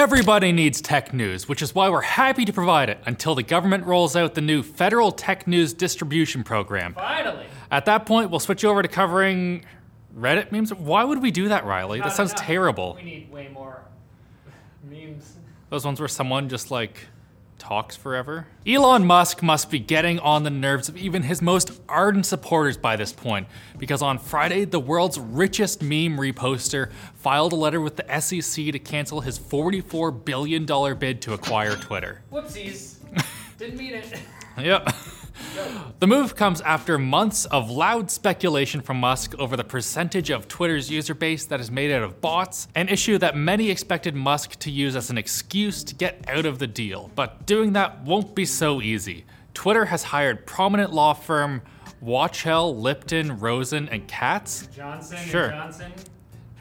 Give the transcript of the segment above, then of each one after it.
Everybody needs tech news, which is why we're happy to provide it until the government rolls out the new federal tech news distribution program. Finally. At that point, we'll switch over to covering Reddit memes. Why would we do that, Riley? That sounds terrible. We need way more memes. Those ones where someone just like talks forever. Elon Musk must be getting on the nerves of even his most ardent supporters by this point, because on Friday, the world's richest meme reposter filed a letter with the SEC to cancel his $44 billion bid to acquire Twitter. Whoopsies. Didn't mean it. Yep. The move comes after months of loud speculation from Musk over the percentage of Twitter's user base that is made out of bots, an issue that many expected Musk to use as an excuse to get out of the deal. But doing that won't be so easy. Twitter has hired prominent law firm Wachtell, Lipton, Rosen, and Katz Johnson Sure. and Johnson.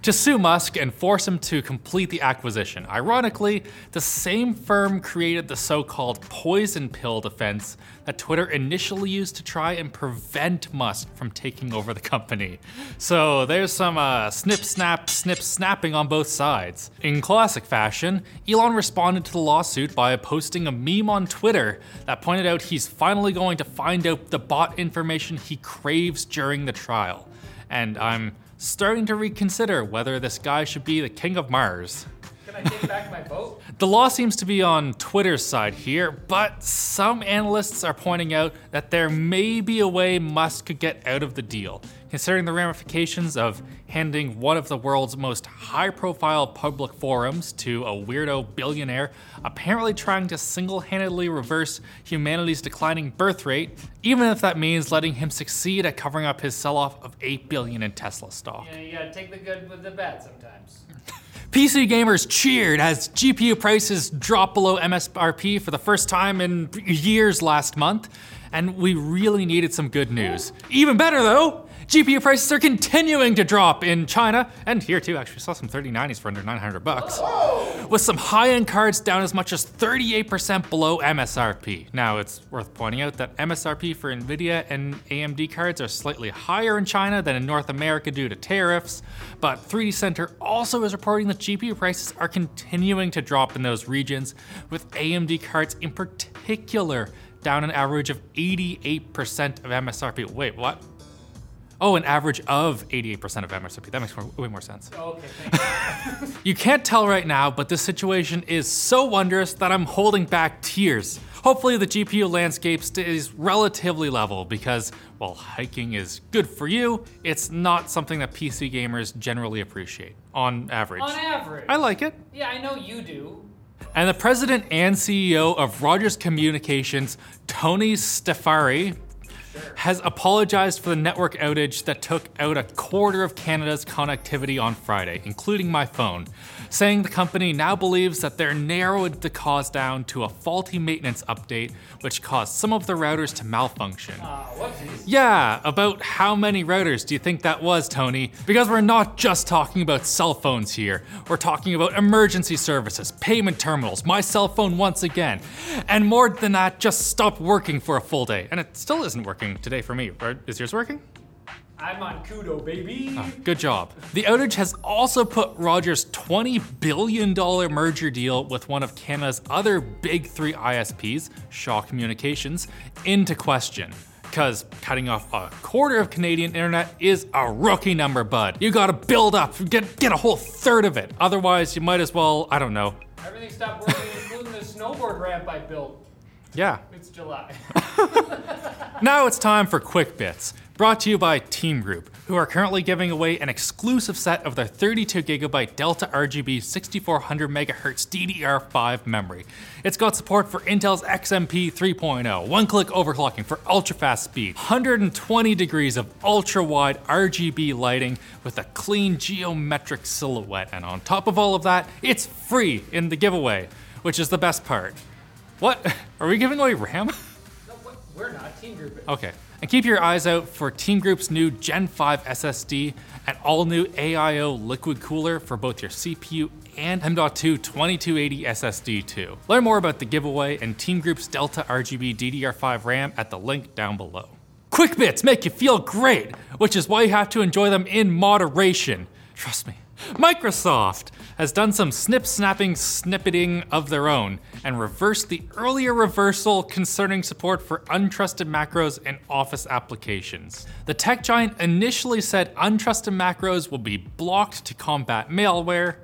To sue Musk and force him to complete the acquisition. Ironically, the same firm created the so called poison pill defense that Twitter initially used to try and prevent Musk from taking over the company. So there's some uh, snip, snap, snip, snapping on both sides. In classic fashion, Elon responded to the lawsuit by posting a meme on Twitter that pointed out he's finally going to find out the bot information he craves during the trial. And I'm starting to reconsider whether this guy should be the king of Mars. Can I take back my vote? The law seems to be on Twitter's side here, but some analysts are pointing out that there may be a way Musk could get out of the deal, considering the ramifications of handing one of the world's most high profile public forums to a weirdo billionaire apparently trying to single handedly reverse humanity's declining birth rate, even if that means letting him succeed at covering up his sell off of 8 billion in Tesla stock. You, know, you gotta take the good with the bad sometimes. PC gamers cheered as GPU prices dropped below MSRP for the first time in years last month, and we really needed some good news. Even better though, GPU prices are continuing to drop in China, and here too, actually saw some 3090s for under 900 bucks. With some high-end cards down as much as 38% below MSRP. Now, it's worth pointing out that MSRP for Nvidia and AMD cards are slightly higher in China than in North America due to tariffs, but 3D Center also is reporting that GPU prices are continuing to drop in those regions, with AMD cards in particular down an average of 88% of MSRP. Wait, what? Oh, an average of 88% of MSRP. That makes more, way more sense. Oh, okay, thank you. You can't tell right now, but this situation is so wondrous that I'm holding back tears. Hopefully, the GPU landscape stays relatively level because while hiking is good for you, it's not something that PC gamers generally appreciate on average. On average. I like it. Yeah, I know you do. And the president and CEO of Rogers Communications, Tony Staffieri, has apologized for the network outage that took out a quarter of Canada's connectivity on Friday, including my phone, saying the company now believes that they're narrowed the cause down to a faulty maintenance update, which caused some of the routers to malfunction. Uh. Yeah, about how many routers do you think that was, Tony? Because we're not just talking about cell phones here. We're talking about emergency services, payment terminals, my cell phone once again. And more than that, just stopped working for a full day. And it still isn't working today for me. Is yours working? I'm on Koodo, baby. Ah, good job. The outage has also put Rogers' $20 billion merger deal with one of Canada's other big three ISPs, Shaw Communications, into question. Because cutting off a quarter of Canadian internet is a rookie number, bud. You gotta build up, get, get a whole third of it. Otherwise, you might as well, I don't know. Everything stopped working, including the snowboard ramp I built. Yeah. It's July. Now it's time for Quick Bits, brought to you by Team Group, who are currently giving away an exclusive set of their 32 gigabyte Delta RGB 6400 megahertz DDR5 memory. It's got support for Intel's XMP 3.0, one-click overclocking for ultra-fast speed, 120 degrees of ultra-wide RGB lighting with a clean geometric silhouette, and on top of all of that, it's free in the giveaway, which is the best part. What? Are we giving away RAM? no. We're not. Team group. Okay. And keep your eyes out for Team Group's new Gen 5 SSD and all new AIO liquid cooler for both your CPU and M.2 2280 SSD too. Learn more about the giveaway and Team Group's Delta RGB DDR5 RAM at the link down below. Quick bits make you feel great, which is why you have to enjoy them in moderation. Trust me. Microsoft has done some snip snapping snippeting of their own and reversed the earlier reversal concerning support for untrusted macros in Office applications. The tech giant initially said untrusted macros will be blocked to combat malware.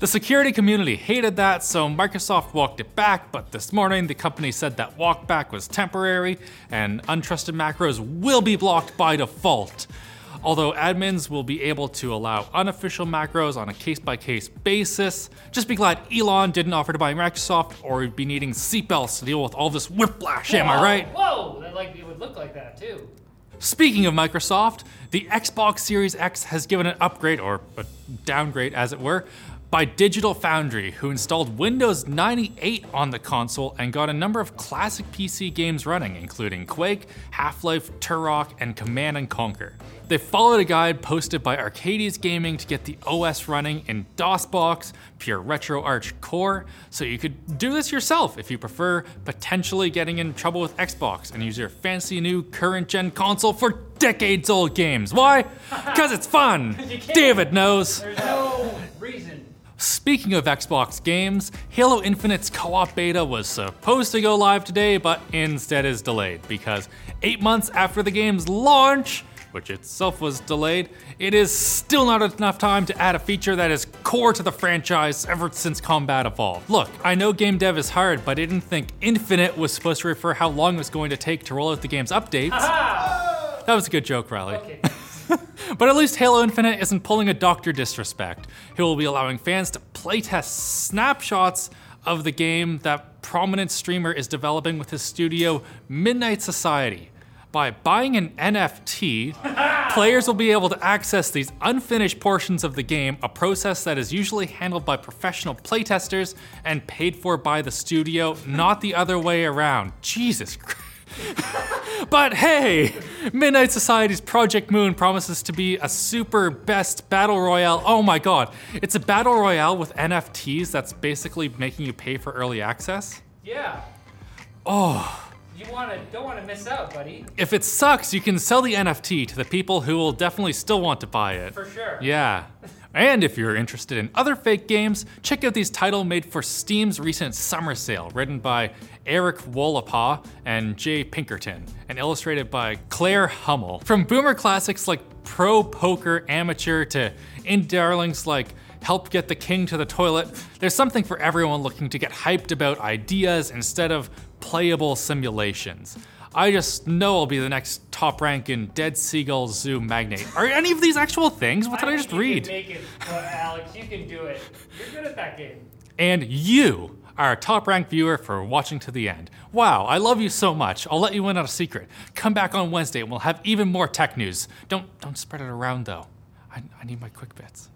The security community hated that, so Microsoft walked it back, but this morning the company said that walkback was temporary and untrusted macros will be blocked by default although admins will be able to allow unofficial macros on a case by case basis. Just be glad Elon didn't offer to buy Microsoft or we'd be needing seatbelts to deal with all this whiplash, am I right? Whoa, that like it would look like that too. Speaking of Microsoft, the Xbox Series X has given an upgrade, or a downgrade as it were, by Digital Foundry, who installed Windows 98 on the console and got a number of classic PC games running, including Quake, Half Life, Turok, and Command and Conquer. They followed a guide posted by Arcades Gaming to get the OS running in DOSBox, Pure RetroArch Core, so you could do this yourself if you prefer potentially getting in trouble with Xbox and use your fancy new current gen console for decades old games. Why? Because it's fun! David knows. There's no reason. Speaking of Xbox games, Halo Infinite's co op beta was supposed to go live today, but instead is delayed because eight months after the game's launch, which itself was delayed, it is still not enough time to add a feature that is core to the franchise ever since Combat Evolved. Look, I know game dev is hard, but I didn't think Infinite was supposed to refer how long it was going to take to roll out the game's updates. Ah! That was a good joke, Riley. Okay. But at least Halo Infinite isn't pulling a Dr. Disrespect. He will be allowing fans to playtest snapshots of the game that prominent streamer is developing with his studio, Midnight Society. By buying an NFT, players will be able to access these unfinished portions of the game, a process that is usually handled by professional playtesters and paid for by the studio, not the other way around. Jesus Christ. But hey, Midnight Society's Project Moon promises to be a super best battle royale. Oh my god, it's a battle royale with NFTs that's basically making you pay for early access. Yeah. Oh, You wanna don't wanna miss out, buddy. if it sucks, you can sell the NFT to the people who will definitely still want to buy it. For sure. Yeah. And if you're interested in other fake games, check out these titles made for Steam's recent summer sale, written by Eric Wollapaw and Jay Pinkerton, and illustrated by Claire Hummel. From boomer classics like Pro Poker Amateur to indie darlings like Help Get the King to the Toilet, there's something for everyone looking to get hyped about ideas instead of playable simulations. I just know I'll be the next top rank in Dead Seagull Zoo Magnate. Are any of these actual things? What did I, think just read? Make it, well, Alex. You can do it. You're good at that game. And you are a top ranked viewer for watching to the end. Wow, I love you so much. I'll let you in on a secret. Come back on Wednesday and we'll have even more tech news. Don't don't spread it around though. I, I need my quick bits.